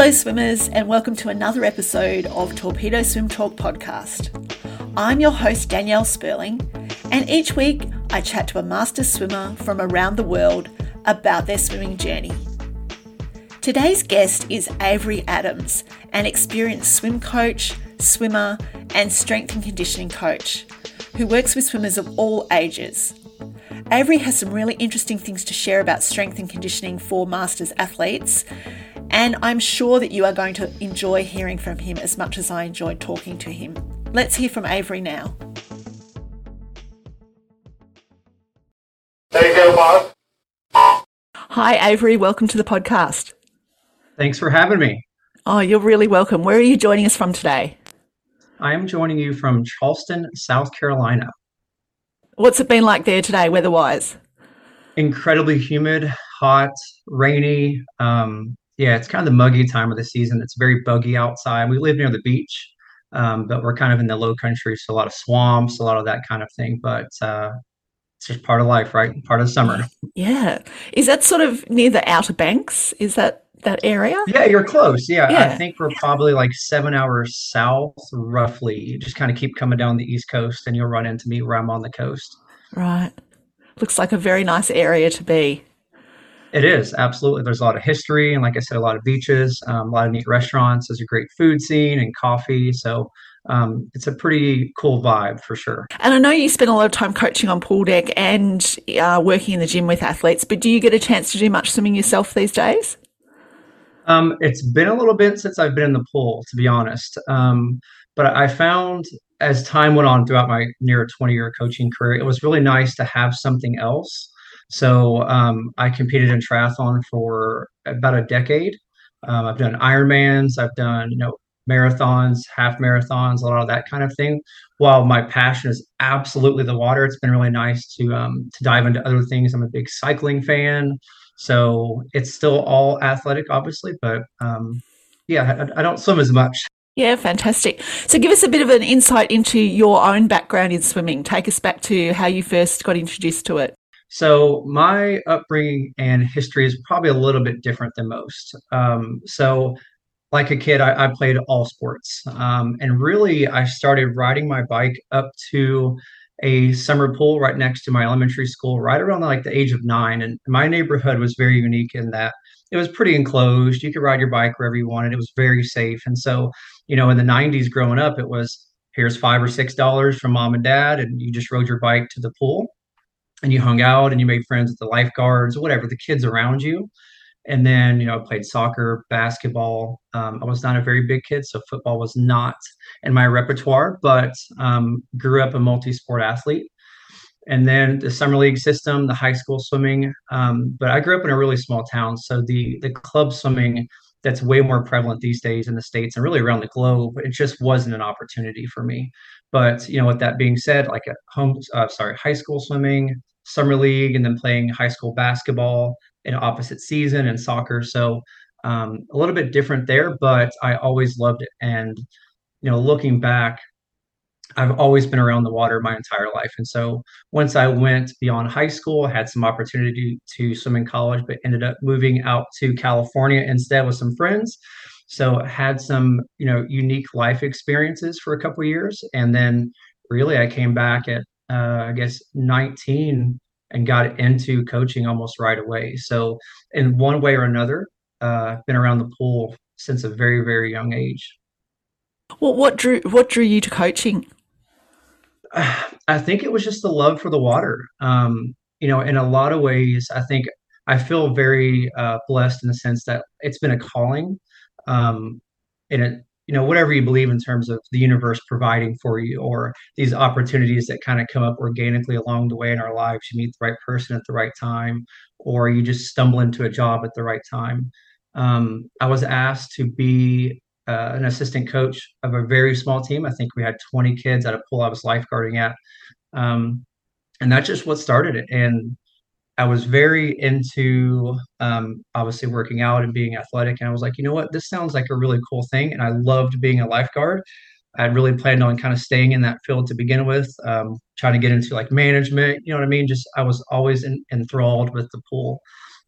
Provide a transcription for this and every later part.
Hello, swimmers, and welcome to another episode of Torpedo Swim Talk podcast. I'm your host, Danielle Sperling, and each week I chat to a master swimmer from around the world about their swimming journey. Today's guest is Avery Adams, an experienced swim coach, swimmer, and strength and conditioning coach who works with swimmers of all ages. Avery has some really interesting things to share about strength and conditioning for masters athletes, and I'm sure that you are going to enjoy hearing from him as much as I enjoyed talking to him. Let's hear from Avery now. There you go, boss. Hi, Avery. Welcome to the podcast. Thanks for having me. Oh, you're really welcome. Where are you joining us from today? I am joining you from Charleston, South Carolina. What's it been like there today, weather wise? Incredibly humid, hot, rainy. Um, yeah, it's kind of the muggy time of the season. It's very buggy outside. We live near the beach, um, but we're kind of in the low country, so a lot of swamps, a lot of that kind of thing. But uh, it's just part of life, right? Part of summer. Yeah. Is that sort of near the Outer Banks? Is that that area? Yeah, you're close. Yeah, Yeah. I think we're probably like seven hours south, roughly. You just kind of keep coming down the East Coast, and you'll run into me where I'm on the coast. Right. Looks like a very nice area to be. It is absolutely. There's a lot of history, and like I said, a lot of beaches, um, a lot of neat restaurants. There's a great food scene and coffee. So um, it's a pretty cool vibe for sure. And I know you spend a lot of time coaching on pool deck and uh, working in the gym with athletes, but do you get a chance to do much swimming yourself these days? Um, it's been a little bit since I've been in the pool, to be honest. Um, but I found as time went on throughout my near 20 year coaching career, it was really nice to have something else. So um, I competed in triathlon for about a decade. Um, I've done Ironmans, I've done you know marathons, half marathons, a lot of that kind of thing. While my passion is absolutely the water, it's been really nice to um, to dive into other things. I'm a big cycling fan, so it's still all athletic, obviously, but um, yeah, I, I don't swim as much. Yeah, fantastic. So give us a bit of an insight into your own background in swimming. Take us back to how you first got introduced to it. So my upbringing and history is probably a little bit different than most. Um, so like a kid, I, I played all sports. Um, and really, I started riding my bike up to a summer pool right next to my elementary school, right around like the age of nine. And my neighborhood was very unique in that it was pretty enclosed. You could ride your bike wherever you wanted. It was very safe. And so, you know, in the 90s growing up, it was here's five or six dollars from mom and dad, and you just rode your bike to the pool and you hung out and you made friends with the lifeguards, or whatever, the kids around you. And then, you know, I played soccer, basketball. Um, I was not a very big kid, so football was not in my repertoire, but um, grew up a multi sport athlete. And then the summer league system, the high school swimming. Um, but I grew up in a really small town, so the the club swimming that's way more prevalent these days in the states and really around the globe. It just wasn't an opportunity for me. But you know, with that being said, like at home, uh, sorry, high school swimming, summer league, and then playing high school basketball in opposite season and soccer. So um, a little bit different there, but I always loved it. And you know, looking back, I've always been around the water my entire life. And so once I went beyond high school, I had some opportunity to swim in college, but ended up moving out to California instead with some friends. So had some, you know, unique life experiences for a couple years. And then really I came back at uh, I guess 19 and got into coaching almost right away. So in one way or another, uh, been around the pool since a very, very young age. What drew what drew you to coaching? I think it was just the love for the water. Um, you know, in a lot of ways, I think I feel very uh, blessed in the sense that it's been a calling. Um, and it, you know, whatever you believe in terms of the universe providing for you or these opportunities that kind of come up organically along the way in our lives. You meet the right person at the right time, or you just stumble into a job at the right time. Um, I was asked to be uh, an assistant coach of a very small team. I think we had 20 kids at a pool I was lifeguarding at. Um, and that's just what started it. And I was very into um, obviously working out and being athletic. And I was like, you know what? This sounds like a really cool thing. And I loved being a lifeguard. I had really planned on kind of staying in that field to begin with, um, trying to get into like management. You know what I mean? Just I was always in, enthralled with the pool,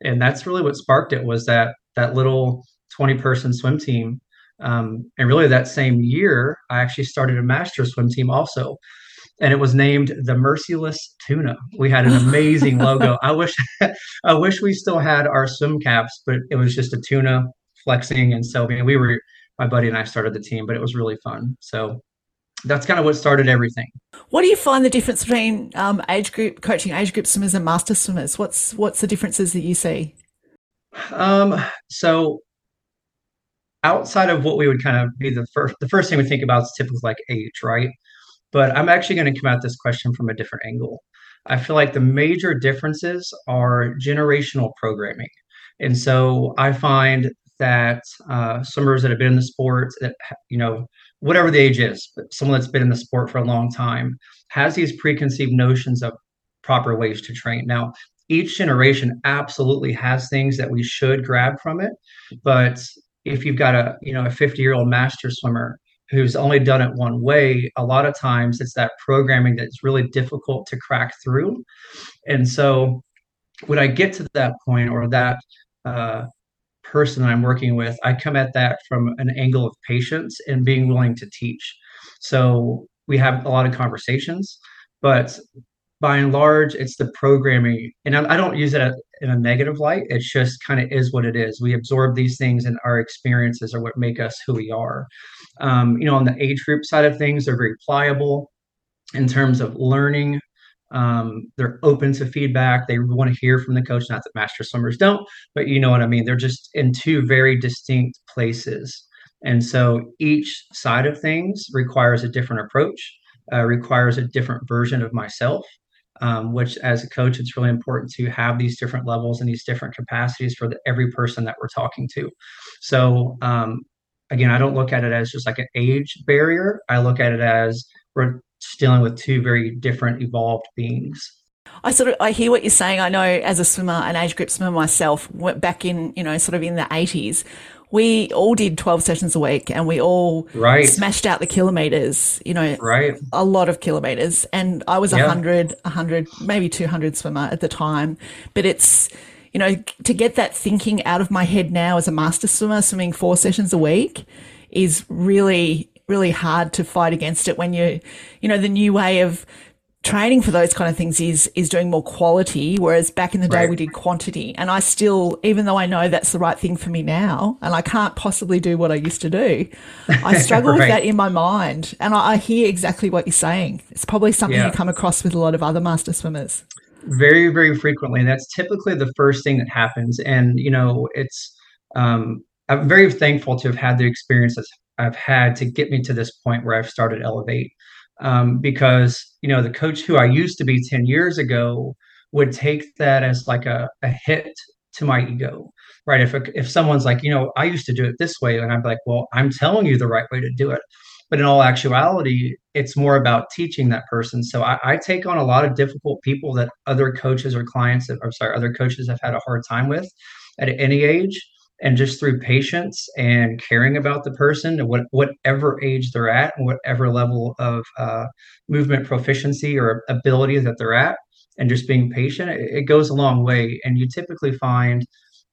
and that's really what sparked it. Was that that little 20 person swim team. Um, and really, that same year, I actually started a master swim team also. And it was named the Merciless Tuna. We had an amazing logo. I wish, I wish we still had our swim caps, but it was just a tuna flexing. And mean, we were, my buddy and I started the team, but it was really fun. So that's kind of what started everything. What do you find the difference between um, age group coaching age group swimmers and master swimmers? What's what's the differences that you see? Um, so outside of what we would kind of be the first the first thing we think about is typically like age, right? But I'm actually going to come at this question from a different angle. I feel like the major differences are generational programming. And so I find that uh, swimmers that have been in the sport, that you know, whatever the age is, but someone that's been in the sport for a long time has these preconceived notions of proper ways to train. Now, each generation absolutely has things that we should grab from it, but if you've got a you know a 50 year old master swimmer who's only done it one way, a lot of times it's that programming that's really difficult to crack through. And so when I get to that point or that uh, person I'm working with, I come at that from an angle of patience and being willing to teach. So we have a lot of conversations, but by and large, it's the programming. And I, I don't use it in a negative light. It's just kind of is what it is. We absorb these things, and our experiences are what make us who we are. Um, you know, on the age group side of things, they're very pliable in terms of learning um, they're open to feedback. They want to hear from the coach. Not that master swimmers don't, but you know what I mean. They're just in two very distinct places. And so each side of things requires a different approach, uh, requires a different version of myself, um, which as a coach, it's really important to have these different levels and these different capacities for the, every person that we're talking to. So, um, again, I don't look at it as just like an age barrier. I look at it as we're dealing with two very different evolved beings. I sort of I hear what you're saying. I know as a swimmer, an age group swimmer myself, went back in you know sort of in the 80s, we all did 12 sessions a week and we all right. smashed out the kilometers. You know, right, a lot of kilometers. And I was a yeah. 100, 100, maybe 200 swimmer at the time. But it's you know to get that thinking out of my head now as a master swimmer, swimming four sessions a week, is really really hard to fight against it when you, you know, the new way of training for those kind of things is is doing more quality whereas back in the day right. we did quantity and i still even though i know that's the right thing for me now and i can't possibly do what i used to do i struggle right. with that in my mind and I, I, hear exactly what you're saying it's probably something yeah. you come across with a lot of other master swimmers very very frequently that's typically the first thing that happens and you know it's um, i'm very thankful to have had the experiences I've had to get me to this point where I've started Elevate. Um, because you know the coach who I used to be 10 years ago would take that as like a, a hit to my ego, right? If if someone's like, you know, I used to do it this way, and I'm like, well, I'm telling you the right way to do it. But in all actuality, it's more about teaching that person. So I, I take on a lot of difficult people that other coaches or clients, have, or sorry, other coaches have had a hard time with at any age and just through patience and caring about the person what, whatever age they're at and whatever level of uh, movement proficiency or ability that they're at and just being patient it, it goes a long way. And you typically find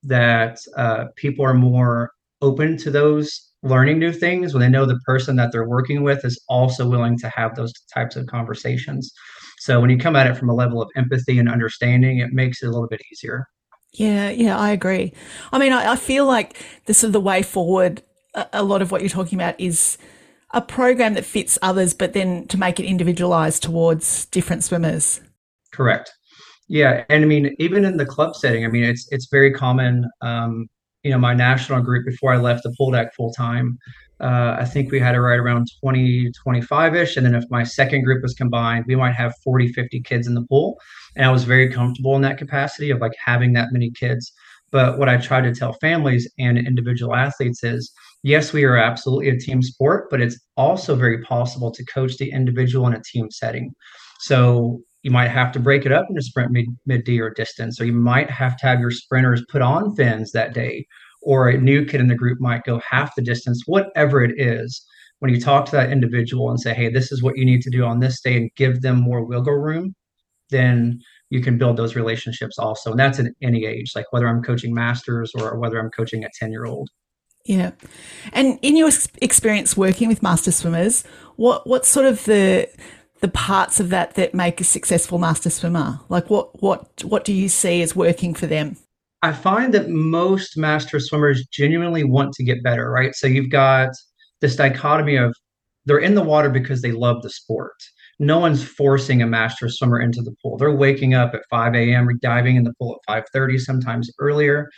that uh, people are more open to those learning new things when they know the person that they're working with is also willing to have those types of conversations. So when you come at it from a level of empathy and understanding it makes it a little bit easier yeah, yeah, I agree. I mean, I, I feel like this is the way forward, a, a, lot of what you're talking about is a program that fits others, but then to make it individualized towards different swimmers. Correct. Yeah, and I mean, even in the club setting, I mean, it's it's very common. Um, you know, my national group before I left the pool deck full time, uh, I think we had it right around 20, 25 ish. And then if my second group was combined, we might have 40, 50 kids in the pool. And I was very comfortable in that capacity of like having that many kids. But what I try to tell families and individual athletes is yes, we are absolutely a team sport, but it's also very possible to coach the individual in a team setting. So you might have to break it up into sprint mid, mid D or distance, or you might have to have your sprinters put on fins that day or a new kid in the group might go half the distance, whatever it is. When you talk to that individual and say, hey, this is what you need to do on this day and give them more wiggle room, then you can build those relationships also. And that's at any age, like whether I'm coaching masters or whether I'm coaching a 10 year old. Yeah. And in your experience working with master swimmers, what what sort of the the parts of that that make a successful master swimmer? Like what what what do you see as working for them? I find that most master swimmers genuinely want to get better, right? So you've got this dichotomy of they're in the water because they love the sport. No one's forcing a master swimmer into the pool. They're waking up at 5 a.m., diving in the pool at 5:30, sometimes earlier,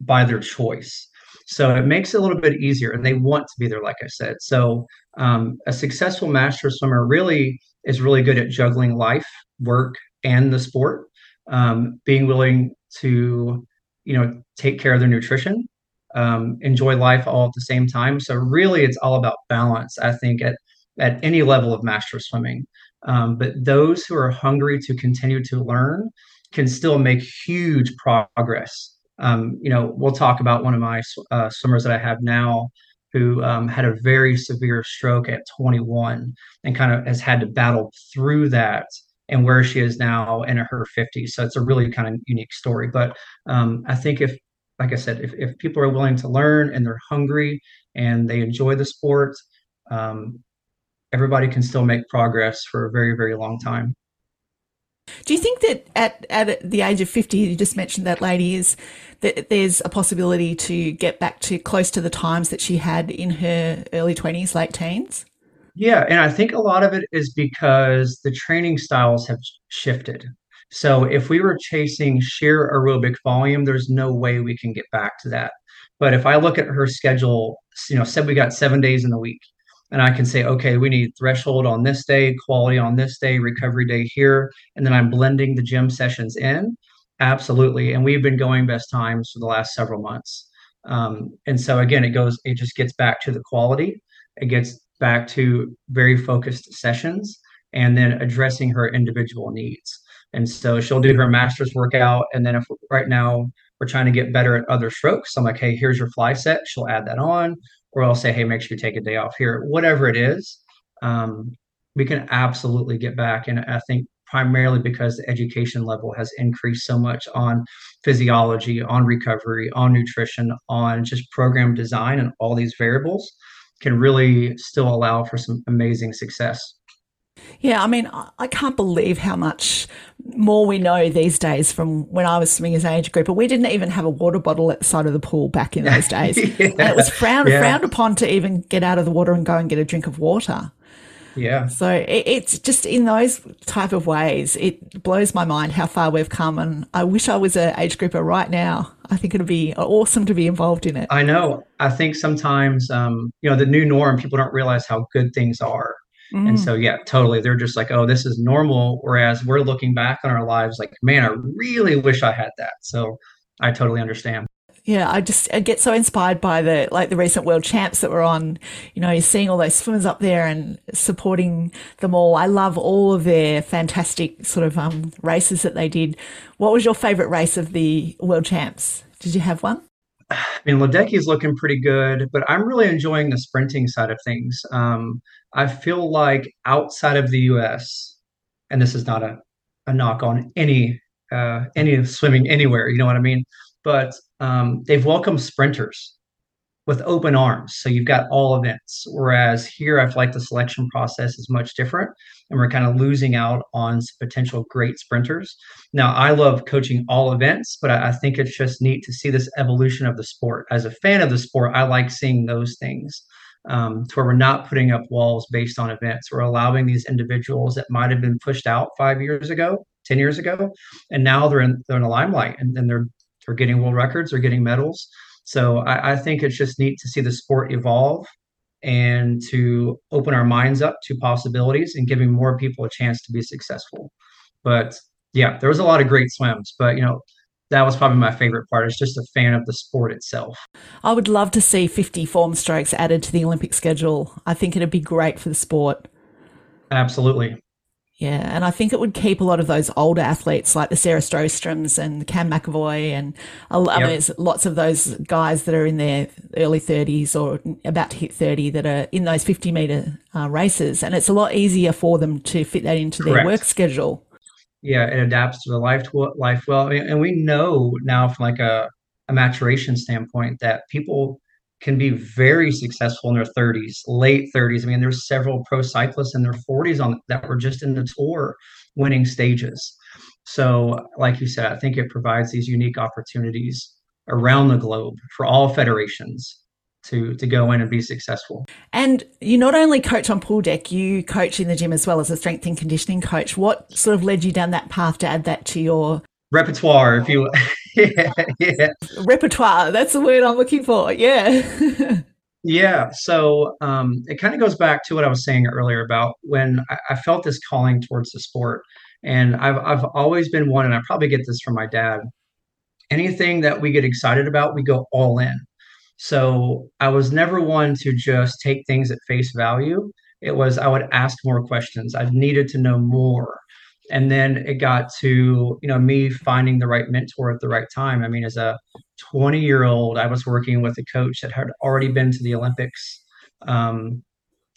by their choice. So it makes it a little bit easier, and they want to be there, like I said. So um, a successful master swimmer really is really good at juggling life, work, and the sport. Um, being willing to, you know, take care of their nutrition, um, enjoy life all at the same time. So really, it's all about balance. I think at at any level of master swimming. Um, but those who are hungry to continue to learn can still make huge progress um, you know, we'll talk about one of my uh, swimmers that I have now who um, had a very severe stroke at 21 and kind of has had to battle through that and where she is now in her 50s. So it's a really kind of unique story. But um, I think if, like I said, if, if people are willing to learn and they're hungry and they enjoy the sport, um, everybody can still make progress for a very, very long time. Do you think that at, at the age of 50, you just mentioned that lady, is that there's a possibility to get back to close to the times that she had in her early 20s, late teens? Yeah, and I think a lot of it is because the training styles have shifted. So if we were chasing sheer aerobic volume, there's no way we can get back to that. But if I look at her schedule, you know, said we got seven days in the week, and I can say, okay, we need threshold on this day, quality on this day, recovery day here, and then I'm blending the gym sessions in. Absolutely, and we've been going best times for the last several months. Um, and so again, it goes, it just gets back to the quality. It gets back to very focused sessions, and then addressing her individual needs. And so she'll do her master's workout, and then if right now we're trying to get better at other strokes, I'm like, hey, here's your fly set. She'll add that on or I'll say, hey, make sure you take a day off here. Whatever it is, um, we can absolutely get back. And I think primarily because the education level has increased so much on physiology, on recovery, on nutrition, on just program design, and all these variables can really still allow for some amazing success. Yeah, I mean, I can't believe how much more we know these days from when I was swimming as an age group. But we didn't even have a water bottle at the side of the pool back in those days. yeah. And it was frowned, yeah. frowned upon to even get out of the water and go and get a drink of water. Yeah. So it, it's just in those type of ways, it blows my mind how far we've come. And I wish I was an age grouper right now. I think it'd be awesome to be involved in it. I know. I think sometimes, um, you know, the new norm, people don't realize how good things are. Mm. And so, yeah, totally. They're just like, oh, this is normal. Whereas we're looking back on our lives like, man, I really wish I had that. So I totally understand. Yeah, I just I get so inspired by the like the recent world champs that were on. You know, seeing all those swimmers up there and supporting them all. I love all of their fantastic sort of um, races that they did. What was your favorite race of the world champs? Did you have one? I mean, Ledecky is looking pretty good, but I'm really enjoying the sprinting side of things. Um, I feel like outside of the U.S., and this is not a, a knock on any uh, any swimming anywhere, you know what I mean? But um, they've welcomed sprinters with open arms. So you've got all events. Whereas here, I feel like the selection process is much different, and we're kind of losing out on potential great sprinters. Now, I love coaching all events, but I, I think it's just neat to see this evolution of the sport. As a fan of the sport, I like seeing those things. Um, to where we're not putting up walls based on events. We're allowing these individuals that might have been pushed out five years ago, ten years ago, and now they're in they're in the limelight and, and they're they're getting world records, they're getting medals. So I, I think it's just neat to see the sport evolve and to open our minds up to possibilities and giving more people a chance to be successful. But yeah, there was a lot of great swims, but you know, that was probably my favorite part. It's just a fan of the sport itself. I would love to see 50 form strokes added to the Olympic schedule. I think it'd be great for the sport. Absolutely. Yeah, and I think it would keep a lot of those older athletes like the Sarah Sjöströms and Cam McEvoy and I yep. mean, there's lots of those guys that are in their early 30s or about to hit 30 that are in those 50 meter uh, races, and it's a lot easier for them to fit that into Correct. their work schedule. Yeah, it adapts to the life life well, and we know now from like a, a maturation standpoint that people can be very successful in their 30s, late 30s. I mean, there's several pro cyclists in their 40s on that were just in the tour winning stages. So, like you said, I think it provides these unique opportunities around the globe for all federations to to go in and be successful. And you not only coach on pool deck, you coach in the gym as well as a strength and conditioning coach. What sort of led you down that path to add that to your repertoire, if you yeah, yeah. repertoire. That's the word I'm looking for. Yeah. yeah. So um, it kind of goes back to what I was saying earlier about when I, I felt this calling towards the sport, and I've I've always been one, and I probably get this from my dad. Anything that we get excited about, we go all in. So I was never one to just take things at face value. It was I would ask more questions. I needed to know more and then it got to you know me finding the right mentor at the right time i mean as a 20 year old i was working with a coach that had already been to the olympics um,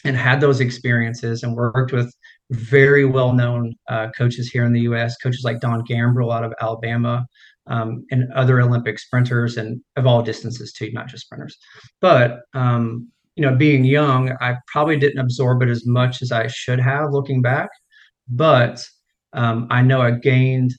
and had those experiences and worked with very well known uh, coaches here in the us coaches like don gambril out of alabama um, and other olympic sprinters and of all distances too not just sprinters but um, you know being young i probably didn't absorb it as much as i should have looking back but um, I know I gained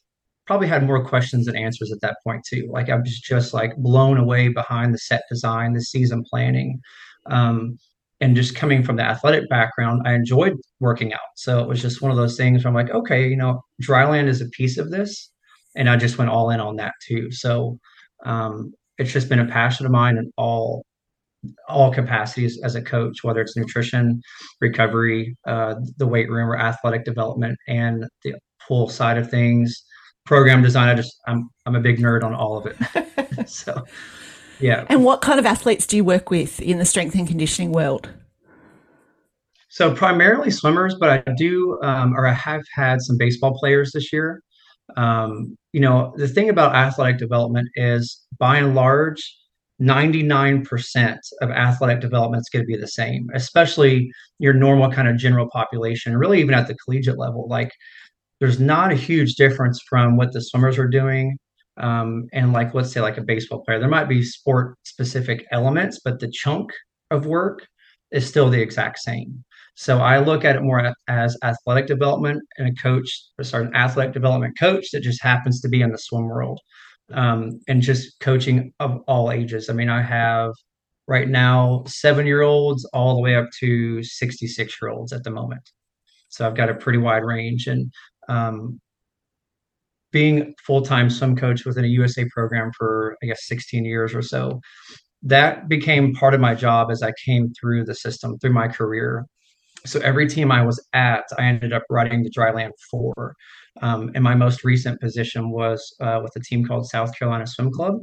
probably had more questions than answers at that point too. Like I was just like blown away behind the set design, the season planning. Um, and just coming from the athletic background, I enjoyed working out. So it was just one of those things where I'm like, okay, you know, dryland is a piece of this. And I just went all in on that too. So um, it's just been a passion of mine in all all capacities as a coach, whether it's nutrition, recovery, uh, the weight room, or athletic development, and the pool side of things, program design. I just I'm I'm a big nerd on all of it. so yeah. And what kind of athletes do you work with in the strength and conditioning world? So primarily swimmers, but I do um, or I have had some baseball players this year. Um, you know, the thing about athletic development is by and large, 99% of athletic development is going to be the same, especially your normal kind of general population, really even at the collegiate level. Like there's not a huge difference from what the swimmers are doing um, and like let's say like a baseball player. There might be sport specific elements, but the chunk of work is still the exact same. So I look at it more as athletic development and a coach, or sorry, an athletic development coach that just happens to be in the swim world um, and just coaching of all ages. I mean, I have right now seven year olds all the way up to 66 year olds at the moment. So I've got a pretty wide range. And um, being full time swim coach within a USA program for, I guess, 16 years or so, that became part of my job as I came through the system, through my career. So every team I was at, I ended up writing the dryland for. Um, and my most recent position was uh, with a team called South Carolina Swim Club.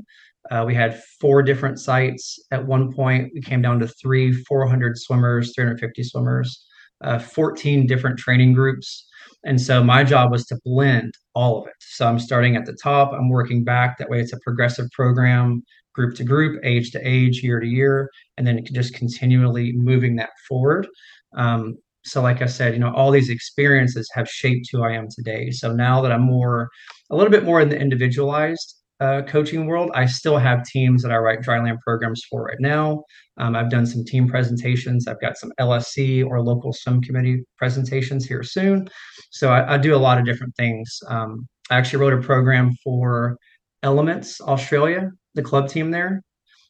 Uh, we had four different sites. At one point, we came down to three, 400 swimmers, 350 swimmers, uh, 14 different training groups. And so my job was to blend all of it. So I'm starting at the top, I'm working back. That way, it's a progressive program, group to group, age to age, year to year, and then just continually moving that forward. Um, so like i said you know all these experiences have shaped who i am today. So now that i'm more a little bit more in the individualized uh, coaching world i still have teams that i write dryland programs for right now. Um, i've done some team presentations. I've got some lsc or local swim committee presentations here soon. So i, I do a lot of different things. Um, i actually wrote a program for elements australia the club team there.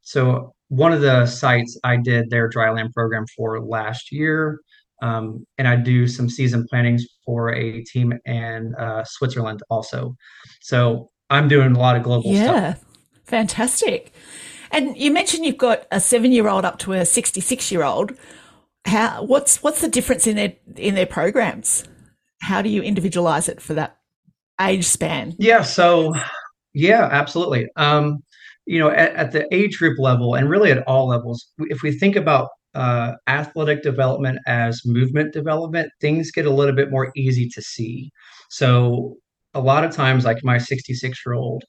So one of the sites i did their dryland program for last year um, and I do some season plannings for a team in uh, Switzerland also. So I'm doing a lot of global yeah, stuff. Yeah, fantastic. And you mentioned you've got a seven-year-old up to a 66-year-old. How what's what's the difference in their in their programs? How do you individualize it for that age span? Yeah, so yeah, absolutely. Um, you know, at, at the age group level, and really at all levels, if we think about uh, athletic development as movement development, things get a little bit more easy to see. So a lot of times, like my 66 year old,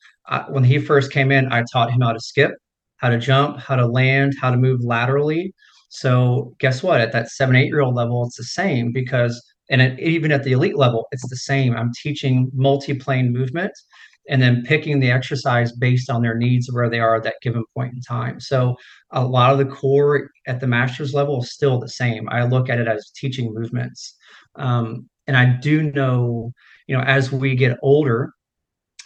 when he first came in, I taught him how to skip, how to jump, how to land, how to move laterally. So guess what? At that seven, eight year old level, it's the same because And it, even at the elite level, it's the same. I'm teaching multi-plane movement and then picking the exercise based on their needs where they are at that given point in time. So a lot of the core at the master's level is still the same. I look at it as teaching movements. Um, and I do know, you know, as we get older,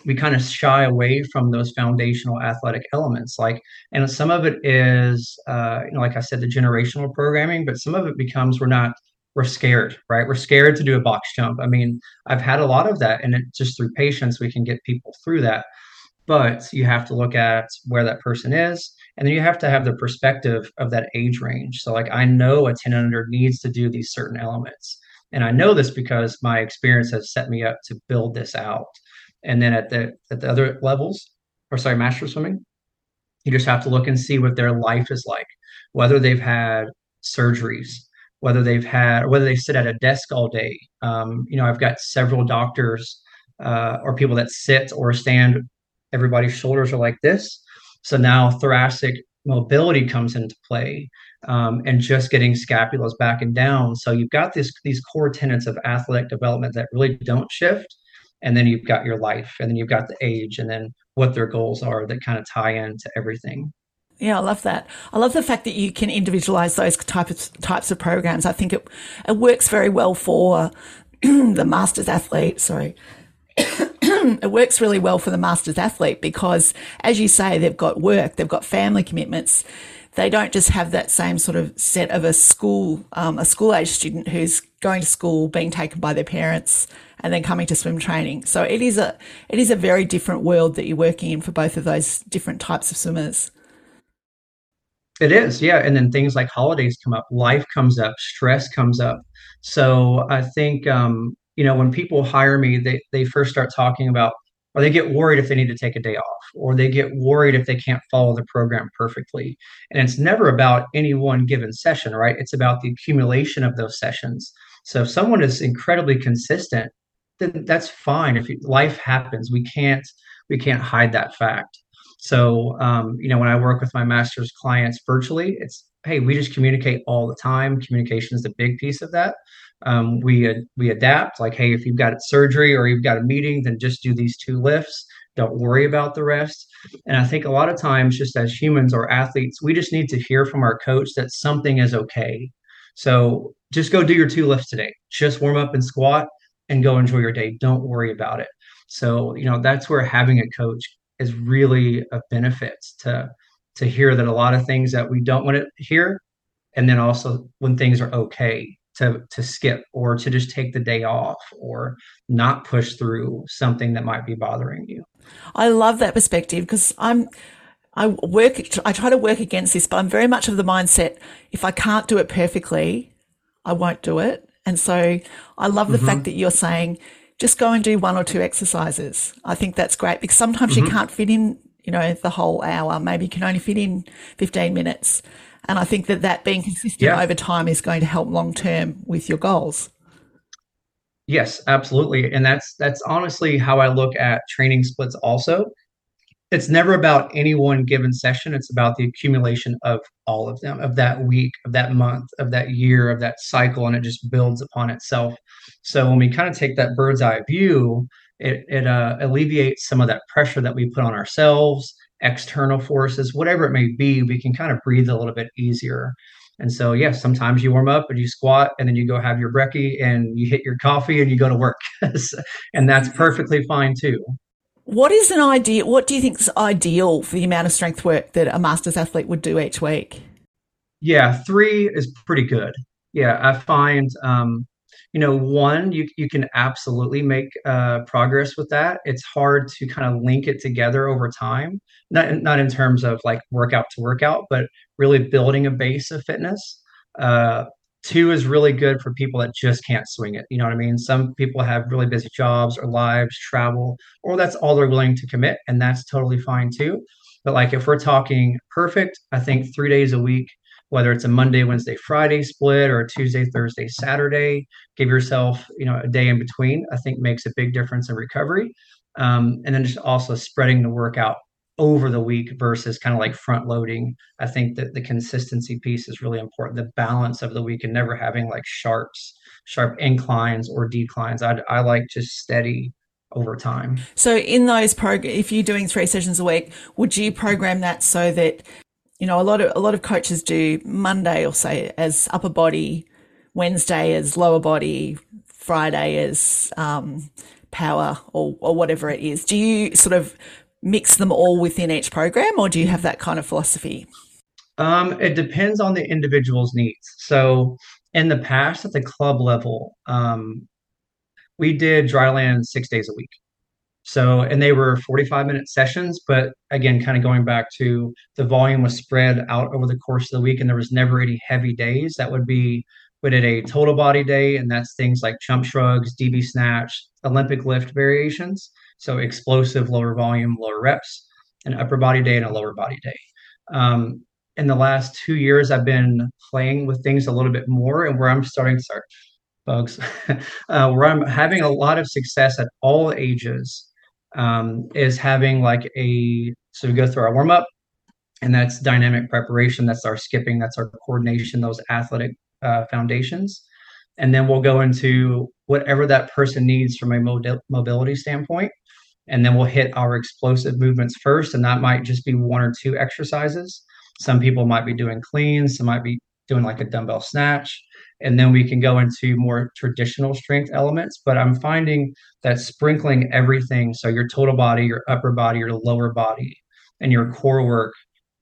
we kind of shy away from those foundational athletic elements like and some of it is uh, you know like i said the generational programming but some of it becomes we're not we're scared right? We're scared to do a box jump. I mean i've had a lot of that and it just through patience we can get people through that. But you have to look at where that person is and then you have to have the perspective of that age range. So like i know a 10 under needs to do these certain elements and i know this because my experience has set me up to build this out. And then at the at the other levels, or sorry, master swimming, you just have to look and see what their life is like, whether they've had surgeries, whether they've had, whether they sit at a desk all day. Um, you know, I've got several doctors uh, or people that sit or stand. Everybody's shoulders are like this, so now thoracic mobility comes into play, um, and just getting scapulas back and down. So you've got this these core tenets of athletic development that really don't shift and then you've got your life and then you've got the age and then what their goals are that kind of tie into everything yeah, I love that. I love the fact that you can individualize those types of, types of programs. I think it it works very well for the masters athlete. Sorry. it works really well for the masters athlete because, as you say, they've got work, they've got family commitments. They don't just have that same sort of set of a school, um, a school age student who's going to school, being taken by their parents, and then coming to swim training. So it is a it is a very different world that you're working in for both of those different types of swimmers. It is, yeah. And then things like holidays come up, life comes up, stress comes up. So I think um, you know when people hire me, they they first start talking about or they get worried if they need to take a day off or they get worried if they can't follow the program perfectly and it's never about any one given session right it's about the accumulation of those sessions so if someone is incredibly consistent then that's fine. If life happens, we can't we can't hide that fact. So um, you know, when I work with my master's clients virtually, it's hey, we just communicate all the time. Communication is a big piece of that. Um, we uh, we adapt. Like, hey, if you've got surgery or you've got a meeting, then just do these two lifts. Don't worry about the rest. And I think a lot of times, just as humans or athletes, we just need to hear from our coach that something is okay. So just go do your two lifts today. Just warm up and squat and go enjoy your day. Don't worry about it. So, you know, that's where having a coach is really a benefit to to hear that a lot of things that we don't want to hear and then also when things are okay to to skip or to just take the day off or not push through something that might be bothering you. I love that perspective because I'm I work I try to work against this but I'm very much of the mindset if I can't do it perfectly I won't do it and so I love the mm-hmm. fact that you're saying just go and do one or two exercises. I think that's great because sometimes mm-hmm. you can't fit in, you know, the whole hour. Maybe you can only fit in 15 minutes. And I think that that being consistent yeah. over time is going to help long term with your goals. Yes, absolutely. And that's that's honestly how I look at training splits also it's never about any one given session. It's about the accumulation of all of them of that week of that month of that year of that cycle and it just builds upon itself. So when we kind of take that bird's eye view it, it uh, alleviates some of that pressure that we put on ourselves external forces whatever it may be we can kind of breathe a little bit easier. And so yeah, sometimes you warm up and you squat and then you go have your brekkie and you hit your coffee and you go to work. And that's perfectly fine too what is an idea? What do you think is ideal for the amount of strength work that a masters athlete would do each week? Yeah, three is pretty good. Yeah, I find, um, you know, one, you, you can absolutely make uh, progress with that. It's hard to kind of link it together over time, not, not in terms of like workout to workout, but really building a base of fitness. Uh, Two is really good for people that just can't swing it. You know what I mean? Some people have really busy jobs or lives, travel, or that's all they're willing to commit, and that's totally fine too. But like if we're talking perfect, I think three days a week, whether it's a Monday, Wednesday, Friday split or a Tuesday, Thursday, Saturday, give yourself you know a day in between. I think makes a big difference in recovery. Um, and then just also spreading the workout over the week versus kind of like front loading. I think that the consistency piece is really important. The balance of the week and never having like sharps. sharp inclines or declines. I, I like just steady over time. So in those prog, if you're doing three sessions a week, would you program that so that you know a lot of a lot of coaches do Monday or say as upper body, Wednesday as lower body, Friday as um, power or or whatever it is. Do you sort of mix them all within each program, or do you have that kind of philosophy? Um, it depends on the individual's needs. So in the past, at the club level, um, we did dryland six days a week. So, and they were 45 minute sessions, but again, kind of going back to the volume was spread out over the course of the week, and there was never any heavy days. That would be, we did a total body day, and that's things like jump shrugs, DB snatch, Olympic lift variations. So, explosive, lower volume, lower reps, an upper body day, and a lower body day. Um, in the last two years, I've been playing with things a little bit more, and where I'm starting to start bugs, uh, where I'm having a lot of success at all ages um, is having like a so we go through our warm up, and that's dynamic preparation. That's our skipping. That's our coordination. Those athletic uh, foundations, and then we'll go into whatever that person needs from a mod- mobility standpoint, and then we'll hit our explosive movements first, and that might just be one or two exercises. Some people might be doing cleans. Some might be doing like a dumbbell snatch and then we can go into more traditional strength elements but i'm finding that sprinkling everything so your total body your upper body your lower body and your core work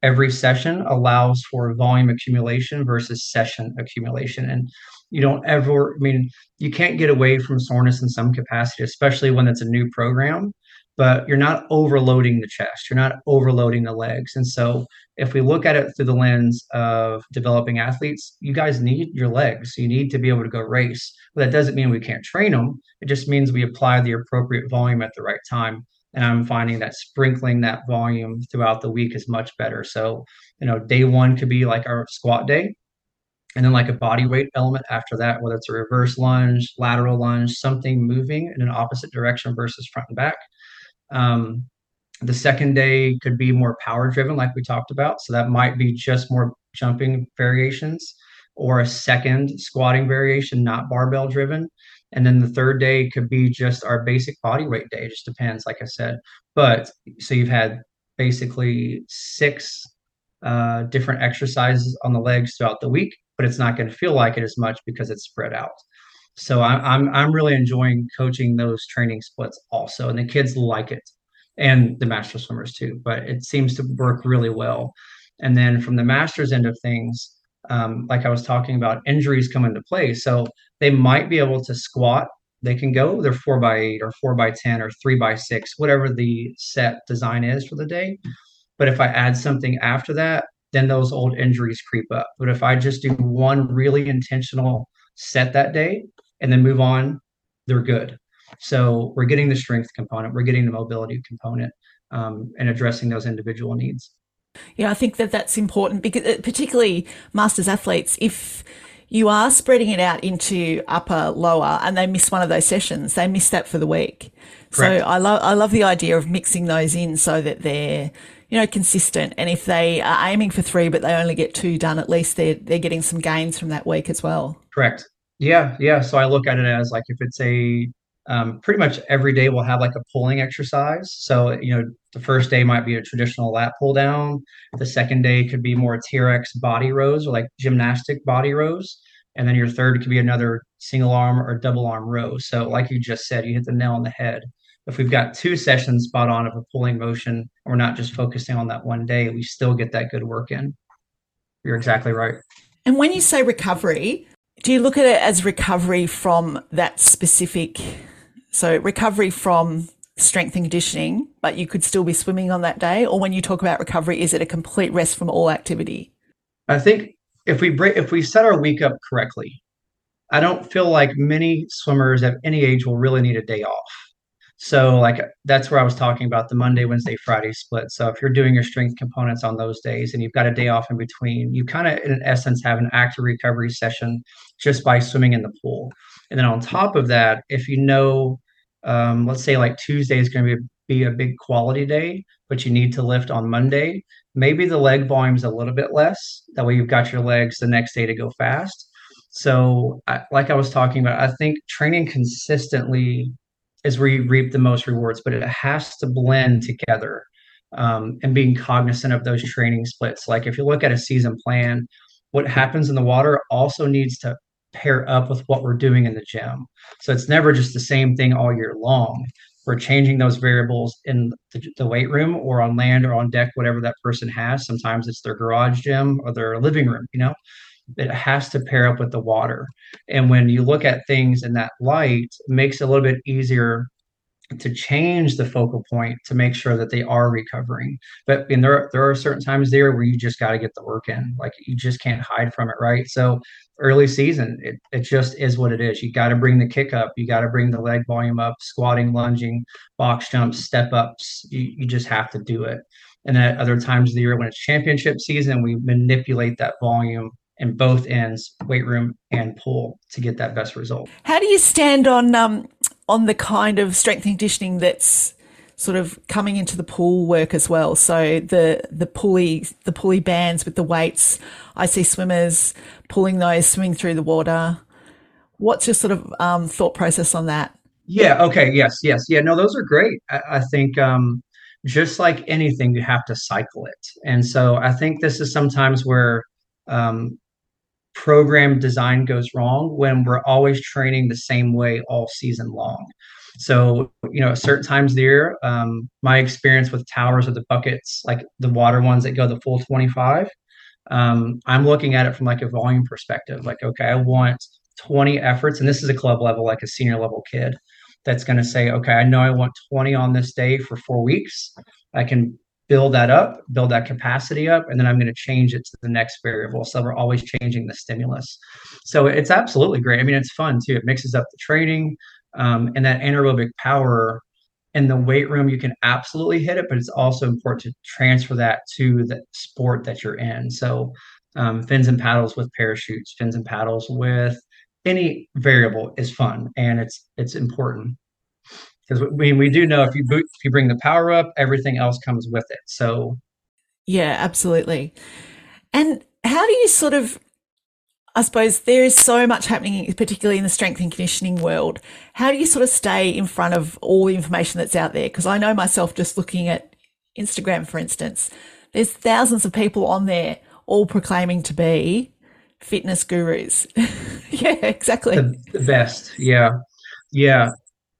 every session allows for volume accumulation versus session accumulation and you don't ever i mean you can't get away from soreness in some capacity especially when it's a new program but you're not overloading the chest, you're not overloading the legs. And so, if we look at it through the lens of developing athletes, you guys need your legs. You need to be able to go race. But that doesn't mean we can't train them. It just means we apply the appropriate volume at the right time. And I'm finding that sprinkling that volume throughout the week is much better. So, you know, day one could be like our squat day, and then like a body weight element after that, whether it's a reverse lunge, lateral lunge, something moving in an opposite direction versus front and back. Um, the second day could be more power driven, like we talked about. So that might be just more jumping variations or a second squatting variation, not barbell driven. And then the third day could be just our basic body weight day. It just depends, like I said. But so you've had basically six uh, different exercises on the legs throughout the week, but it's not going to feel like it as much because it's spread out. So I, I'm I'm really enjoying coaching those training splits also, and the kids like it, and the master swimmers too. But it seems to work really well. And then from the masters end of things, um, like I was talking about, injuries come into play. So they might be able to squat. They can go either four by eight or four by ten or three by six, whatever the set design is for the day. But if I add something after that, then those old injuries creep up. But if I just do one really intentional set that day, and then move on, they're good. So we're getting the strength component, we're getting the mobility component, um, and addressing those individual needs. Yeah, I think that that's important because, uh, particularly masters athletes, if you are spreading it out into upper, lower, and they miss one of those sessions, they miss that for the week. Correct. So I love I love the idea of mixing those in so that they're you know consistent. And if they are aiming for three but they only get two done, at least they're they're getting some gains from that week as well. Correct. Yeah, yeah. So I look at it as like if it's a um, pretty much every day we'll have like a pulling exercise. So you know, the first day might be a traditional lat pull down. The second day could be more TRX body rows or like gymnastic body rows, and then your third could be another single arm or double arm row. So like you just said, you hit the nail on the head. If we've got two sessions spot on of a pulling motion, we're not just focusing on that one day, we still get that good work in. You're exactly right. And when you say recovery, do you look at it as recovery from that specific? So, recovery from strength and conditioning, but you could still be swimming on that day? Or when you talk about recovery, is it a complete rest from all activity? I think if we break, if we set our week up correctly, I don't feel like many swimmers at any age will really need a day off. So like that's where I was talking about the Monday, Wednesday, Friday split. So if you're doing your strength components on those days and you've got a day off in between, you kind of in essence have an active recovery session just by swimming in the pool. And then on top of that, if you know, um, let's say like Tuesday is going to be, be a big quality day, but you need to lift on Monday, maybe the leg volume is a little bit less. That way you've got your legs the next day to go fast. So, I, like I was talking about, I think training consistently is where you reap the most rewards, but it has to blend together um, and being cognizant of those training splits. Like if you look at a season plan, what happens in the water also needs to pair up with what we're doing in the gym. So it's never just the same thing all year long. We're changing those variables in the, the weight room or on land or on deck, whatever that person has. Sometimes it's their garage gym or their living room, you know it has to pair up with the water. And when you look at things in that light, it makes it a little bit easier to change the focal point to make sure that they are recovering. But and there there are certain times there where you just got to get the work in. Like you just can't hide from it, right? So early season, it, it just is what it is. You got to bring the kick up, you got to bring the leg volume up, squatting, lunging, box jumps, step ups. You, you just have to do it. And then at other times of the year when it's championship season, we manipulate that volume in both ends, weight room and pool, to get that best result. How do you stand on um, on the kind of strength and conditioning that's sort of coming into the pool work as well? So the the pulley the pulley bands with the weights. I see swimmers pulling those, swimming through the water. What's your sort of um, thought process on that? Yeah. Okay. Yes. Yes. Yeah. No, those are great. I, I think um, just like anything, you have to cycle it, and so I think this is sometimes where um, program design goes wrong when we're always training the same way all season long. So, you know, at certain times of year, um, my experience with towers or the buckets, like the water ones that go the full 25, um, I'm looking at it from like a volume perspective. Like, okay, I want 20 efforts, and this is a club level, like a senior level kid that's going to say, okay, I know I want 20 on this day for four weeks. I can build that up, build that capacity up, and then I'm going to change it to the next variable. So we're always changing the stimulus. So it's absolutely great. I mean, it's fun too. It mixes up the training um, and that anaerobic power in the weight room. You can absolutely hit it, but it's also important to transfer that to the sport that you're in. So um, fins and paddles with parachutes, fins and paddles with any variable is fun and it's it's important because we we do know if you boot, if you bring the power up, everything else comes with it. So, yeah, absolutely. And how do you sort of? I suppose there is so much happening, particularly in the strength and conditioning world. How do you sort of stay in front of all the information that's out there? Because I know myself just looking at Instagram, for instance, there's thousands of people on there all proclaiming to be fitness gurus. yeah, exactly. The, the best. Yeah. Yeah.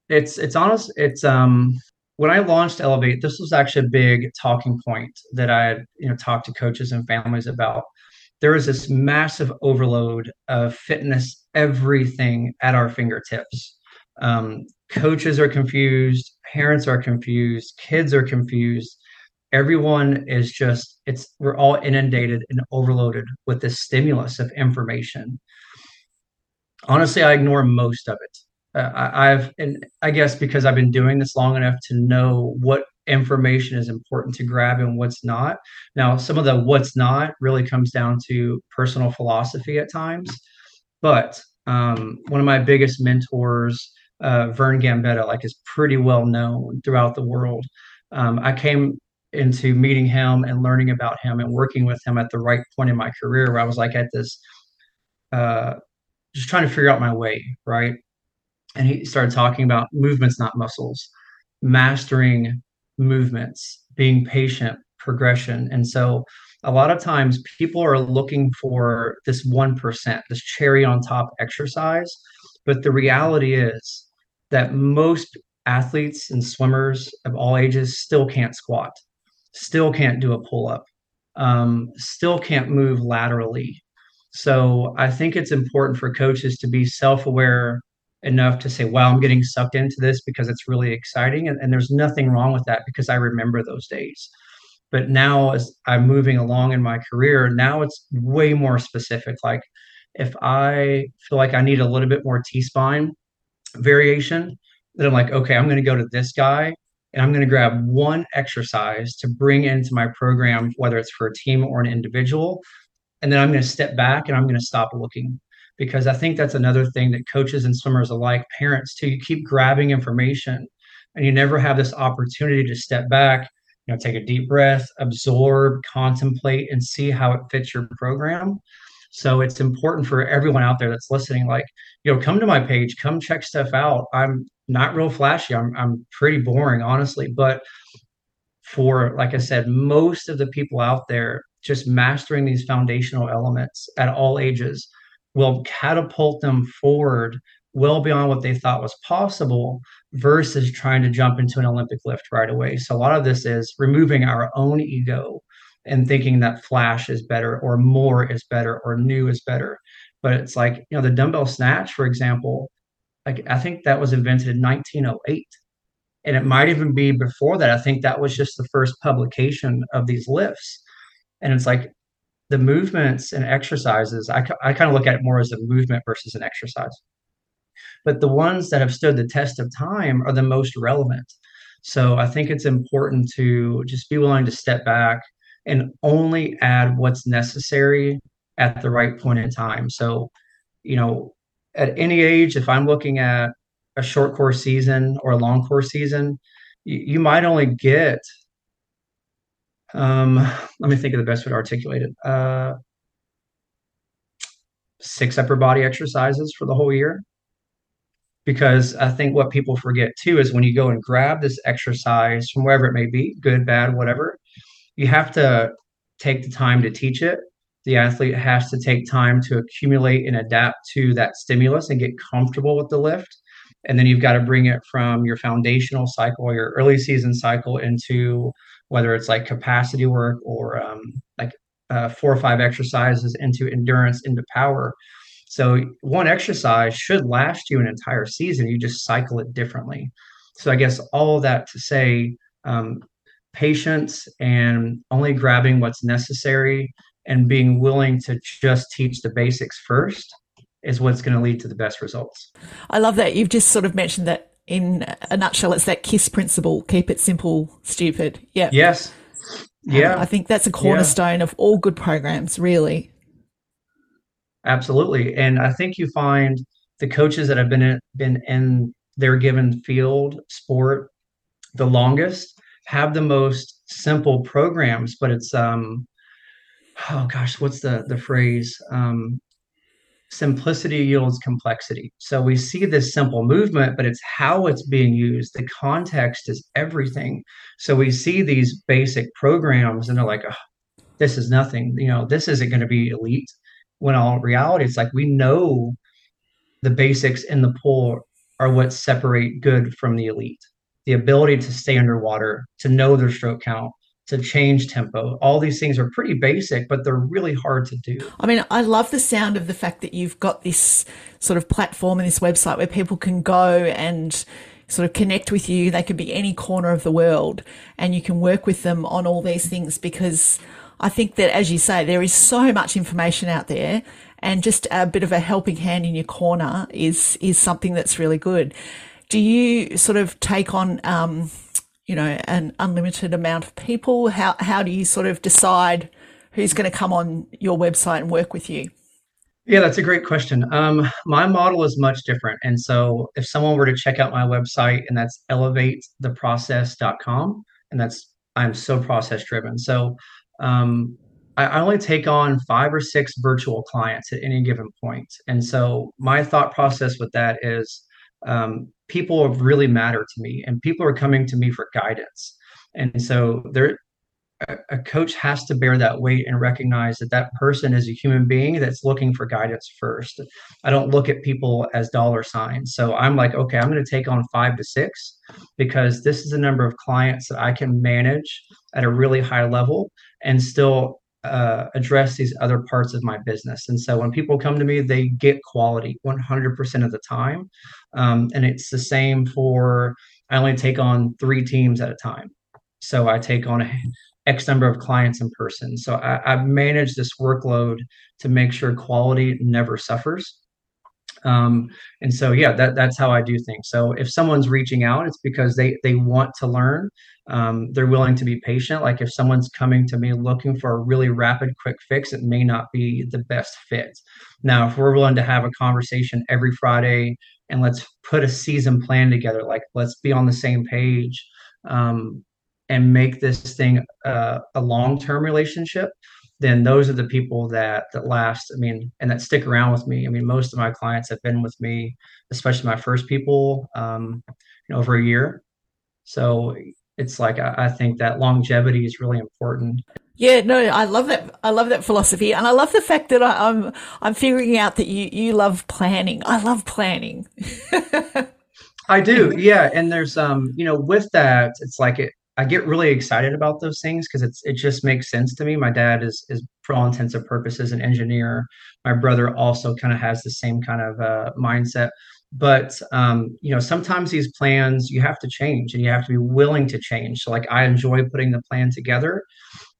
It's it's honest. It's um when I launched Elevate, this was actually a big talking point that I had you know talked to coaches and families about. There is this massive overload of fitness, everything at our fingertips. Um, coaches are confused, parents are confused, kids are confused. Everyone is just it's we're all inundated and overloaded with this stimulus of information. Honestly, I ignore most of it uh, I, I've, and I guess because I've been doing this long enough to know what information is important to grab and what's not. Now, some of the what's not really comes down to personal philosophy at times. But um, one of my biggest mentors, uh, Vern Gambetta, like is pretty well known throughout the world. Um, I came into meeting him and learning about him and working with him at the right point in my career where I was like at this, uh, just trying to figure out my way, right? And he started talking about movements, not muscles, mastering movements, being patient, progression. And so a lot of times people are looking for this 1%, this cherry on top exercise. But the reality is that most athletes and swimmers of all ages still can't squat, still can't do a pull up, um, still can't move laterally. So I think it's important for coaches to be self aware enough to say, wow, I'm getting sucked into this because it's really exciting. And, and there's nothing wrong with that because I remember those days. But now, as I'm moving along in my career, now it's way more specific. Like, if I feel like I need a little bit more T spine variation, then I'm like, okay, I'm going to go to this guy and I'm going to grab one exercise to bring into my program, whether it's for a team or an individual. And then I'm going to step back and I'm going to stop looking because I think that's another thing that coaches and swimmers alike, parents too, you keep grabbing information and you never have this opportunity to step back, you know, take a deep breath, absorb, contemplate, and see how it fits your program. So it's important for everyone out there that's listening, like, you know, come to my page, come check stuff out. I'm not real flashy. I'm I'm pretty boring, honestly. But for, like I said, most of the people out there, just mastering these foundational elements at all ages will catapult them forward well beyond what they thought was possible versus trying to jump into an Olympic lift right away. So a lot of this is removing our own ego and thinking that flash is better or more is better or new is better. But it's like, you know, the dumbbell snatch, for example, like I think that was invented in 1908. And it might even be before that. I think that was just the first publication of these lifts. And it's like the movements and exercises, I, I kind of look at it more as a movement versus an exercise. But the ones that have stood the test of time are the most relevant. So I think it's important to just be willing to step back and only add what's necessary at the right point in time. So, you know, at any age, if I'm looking at a short course season or a long course season, you, you might only get, um, let me think of the best way to articulate it, uh, six upper body exercises for the whole year. Because I think what people forget too is when you go and grab this exercise from wherever it may be, good, bad, whatever, you have to take the time to teach it. The athlete has to take time to accumulate and adapt to that stimulus and get comfortable with the lift. And then you've got to bring it from your foundational cycle your early season cycle into whether it's like capacity work or um, like uh, four or five exercises into endurance, into power. So one exercise should last you an entire season. You just cycle it differently. So I guess all that to say, um, patience and only grabbing what's necessary and being willing to just teach the basics first is what's going to lead to the best results. I love that. You've just sort of mentioned that in a nutshell, it's that KISS principle keep it simple, stupid. Yeah. Yes. Yeah. Um, I think that's a cornerstone yeah. of all good programs, really. Absolutely. And I think you find the coaches that have been in, been in their given field, sport, the longest have the most simple programs, but it's um oh gosh, what's the the phrase? Um simplicity yields complexity. So we see this simple movement, but it's how it's being used. The context is everything. So we see these basic programs and they're like, oh, this is nothing. You know, this isn't going to be elite. When all reality, it's like we know the basics in the pool are what separate good from the elite the ability to stay underwater, to know their stroke count, to change tempo. All these things are pretty basic, but they're really hard to do. I mean, I love the sound of the fact that you've got this sort of platform and this website where people can go and sort of connect with you. They could be any corner of the world and you can work with them on all these things because I think that, as you say, there is so much information out there and just a bit of a helping hand in your corner is, is something that's really good do you sort of take on, um, you know, an unlimited amount of people? How, how do you sort of decide who's going to come on your website and work with you? Yeah, that's a great question. Um, my model is much different. And so if someone were to check out my website and that's elevatetheprocess.com, and that's, I'm so process driven. So um, I, I only take on five or six virtual clients at any given point. And so my thought process with that is um, people really matter to me and people are coming to me for guidance. And so there a coach has to bear that weight and recognize that that person is a human being that's looking for guidance first. I don't look at people as dollar signs. So i'm like okay i'm going to take on five to six because this is a number of clients that i can manage at a really high level and still uh, address these other parts of my business. And so when people come to me, they get quality 100% of the time. Um, and it's the same for, I only take on three teams at a time. So I take on a X number of clients in person. So I, I've managed this workload to make sure quality never suffers. Um, and so yeah, that that's how I do things. So if someone's reaching out, it's because they they want to learn um, they're willing to be patient. Like if someone's coming to me looking for a really rapid, quick fix, it may not be the best fit. Now, if we're willing to have a conversation every Friday and let's put a season plan together, like let's be on the same page um, and make this thing uh, a long term relationship, then those are the people that that last. I mean, and that stick around with me. I mean, most of my clients have been with me, especially my first people, um, over a year. So it's like I, I think that longevity is really important. Yeah, no, I love that. I love that philosophy, and I love the fact that I, am I'm, I'm figuring out that you you love planning. I love planning. I do, yeah. And there's um, you know, with that, it's like it. I get really excited about those things because it's it just makes sense to me. My dad is is for all intents and purposes an engineer. My brother also kind of has the same kind of uh, mindset. But um, you know, sometimes these plans you have to change, and you have to be willing to change. So, like, I enjoy putting the plan together,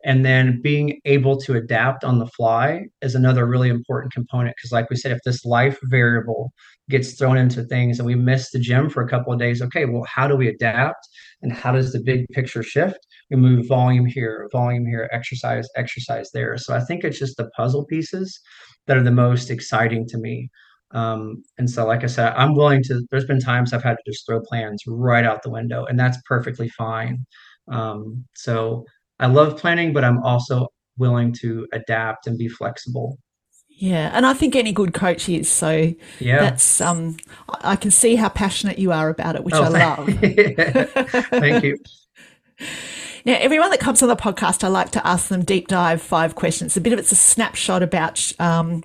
and then being able to adapt on the fly is another really important component. Because, like we said, if this life variable gets thrown into things and we miss the gym for a couple of days, okay, well, how do we adapt? And how does the big picture shift? We move volume here, volume here, exercise, exercise there. So I think it's just the puzzle pieces that are the most exciting to me. Um, and so, like I said, I'm willing to. There's been times I've had to just throw plans right out the window, and that's perfectly fine. Um, so I love planning, but I'm also willing to adapt and be flexible. Yeah, and I think any good coach is. So yeah. that's um I can see how passionate you are about it, which oh, I love. thank you. Now, everyone that comes on the podcast, I like to ask them deep dive five questions. A bit of it's a snapshot about um,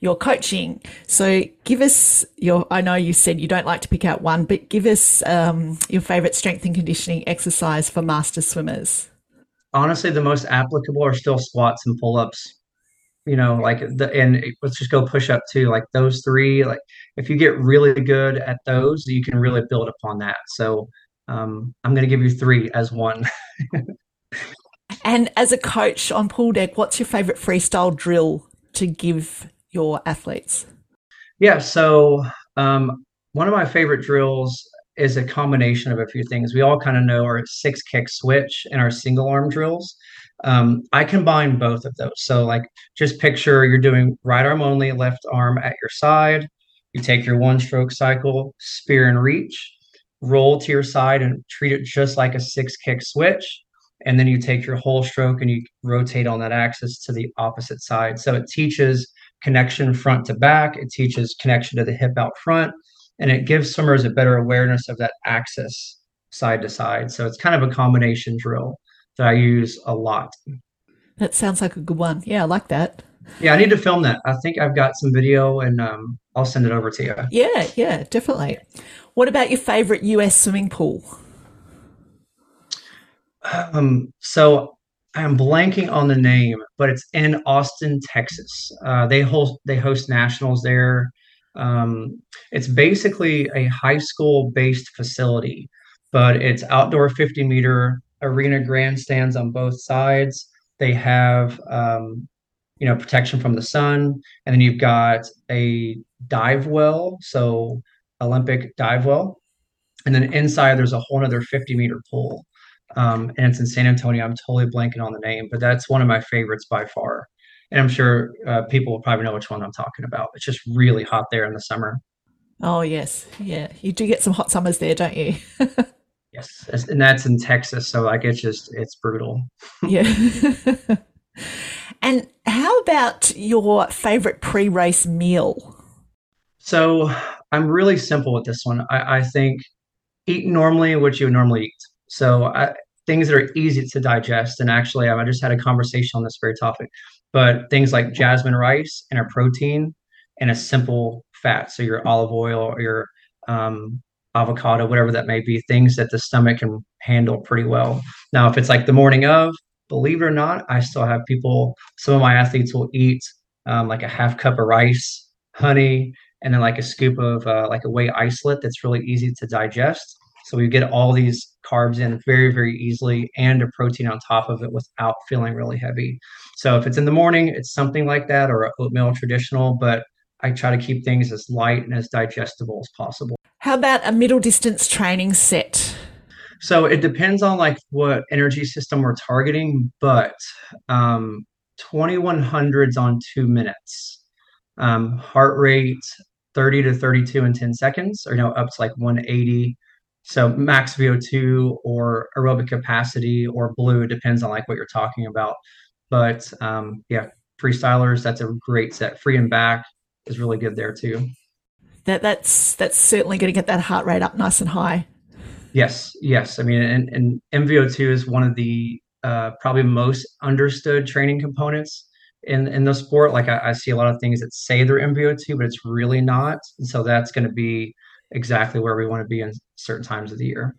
your coaching. So, give us your. I know you said you don't like to pick out one, but give us um, your favorite strength and conditioning exercise for master swimmers. Honestly, the most applicable are still squats and pull ups you know like the and let's just go push up too like those three like if you get really good at those you can really build upon that so um, i'm going to give you three as one and as a coach on pool deck what's your favorite freestyle drill to give your athletes yeah so um, one of my favorite drills is a combination of a few things we all kind of know our six kick switch and our single arm drills um, I combine both of those. So, like, just picture you're doing right arm only, left arm at your side. You take your one stroke cycle, spear and reach, roll to your side and treat it just like a six kick switch. And then you take your whole stroke and you rotate on that axis to the opposite side. So it teaches connection front to back, it teaches connection to the hip out front, and it gives swimmers a better awareness of that axis side to side. So it's kind of a combination drill that I use a lot. That sounds like a good one. Yeah, I like that. Yeah, I need to film that. I think I've got some video and um, I'll send it over to you. Yeah, yeah, definitely. What about your favorite US swimming pool? Um, so I'm blanking on the name, but it's in Austin, Texas. Uh, they host they host nationals there. Um, it's basically a high school based facility, but it's outdoor 50 meter arena grandstands on both sides. They have um, you know protection from the sun, and then you've got a dive well, so Olympic dive well, and then inside there's a whole other 50 meter pool, um, and it's in San Antonio. I'm totally blanking on the name, but that's one of my favorites by far. And I'm sure uh, people will probably know which one I'm talking about. It's just really hot there in the summer. Oh yes, yeah, you do get some hot summers there, don't you? Yes, and that's in Texas, so like it's just it's brutal. yeah. and how about your favorite pre-race meal? So I'm really simple with this one. I, I think eat normally what you would normally eat. So I, things that are easy to digest. And actually, I just had a conversation on this very topic. But things like jasmine rice and a protein and a simple fat. So your olive oil or your um, avocado, whatever that may be, things that the stomach can handle pretty well. Now, if it's like the morning of, believe it or not, I still have people, some of my athletes will eat um, like a half cup of rice, honey, and then like a scoop of uh, like a whey isolate that's really easy to digest. So we get all these carbs in very, very easily and a protein on top of it without feeling really heavy. So if it's in the morning, it's something like that or oatmeal traditional, but I try to keep things as light and as digestible as possible. How about a middle distance training set? So it depends on like what energy system we're targeting, but um, 2100s on two minutes. Um, heart rate 30 to 32 in 10 seconds, or you know, up to like 180. So max VO2 or aerobic capacity or blue depends on like what you're talking about. But um, yeah, freestylers, that's a great set. Free and back is really good there too. That that's that's certainly going to get that heart rate up nice and high. Yes, yes. I mean, and, and MVO2 is one of the uh, probably most understood training components in in the sport. Like I, I, see a lot of things that say they're MVO2, but it's really not. And so that's going to be exactly where we want to be in certain times of the year.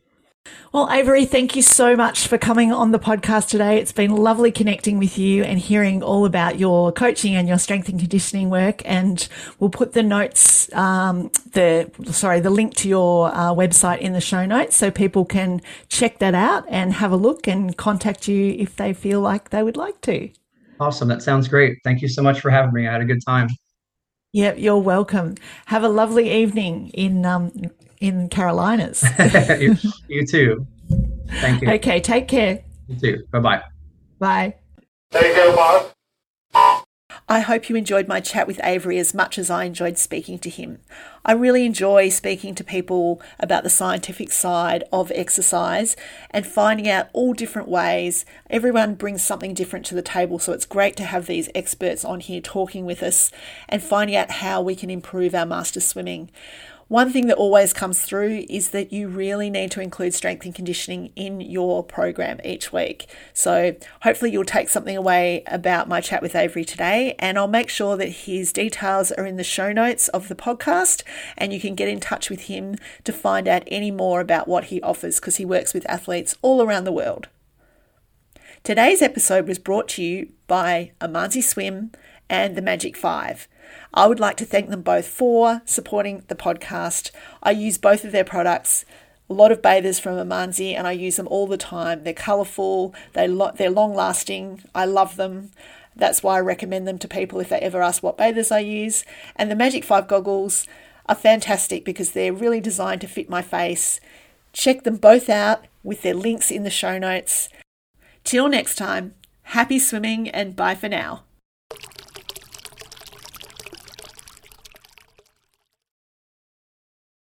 Well, Avery, thank you so much for coming on the podcast today. It's been lovely connecting with you and hearing all about your coaching and your strength and conditioning work. And we'll put the notes, um, the sorry, the link to your uh, website in the show notes so people can check that out and have a look and contact you if they feel like they would like to. Awesome. That sounds great. Thank you so much for having me. I had a good time. Yep, you're welcome. Have a lovely evening in um, in Carolinas. you, you, too. Thank you. Okay, take care. You too. Bye-bye. Bye. Take care, boss. I hope you enjoyed my chat with Avery as much as I enjoyed speaking to him. I really enjoy speaking to people about the scientific side of exercise and finding out all different ways. Everyone brings something different to the table, so it's great to have these experts on here talking with us and finding out how we can improve our master swimming. One thing that always comes through is that you really need to include strength and conditioning in your program each week. So, hopefully, you'll take something away about my chat with Avery today, and I'll make sure that his details are in the show notes of the podcast, and you can get in touch with him to find out any more about what he offers because he works with athletes all around the world. Today's episode was brought to you by Amanzi Swim and the Magic Five. I would like to thank them both for supporting the podcast. I use both of their products. A lot of bathers from Amanzi, and I use them all the time. They're colourful, they lo- they're long lasting. I love them. That's why I recommend them to people if they ever ask what bathers I use. And the Magic 5 goggles are fantastic because they're really designed to fit my face. Check them both out with their links in the show notes. Till next time, happy swimming and bye for now.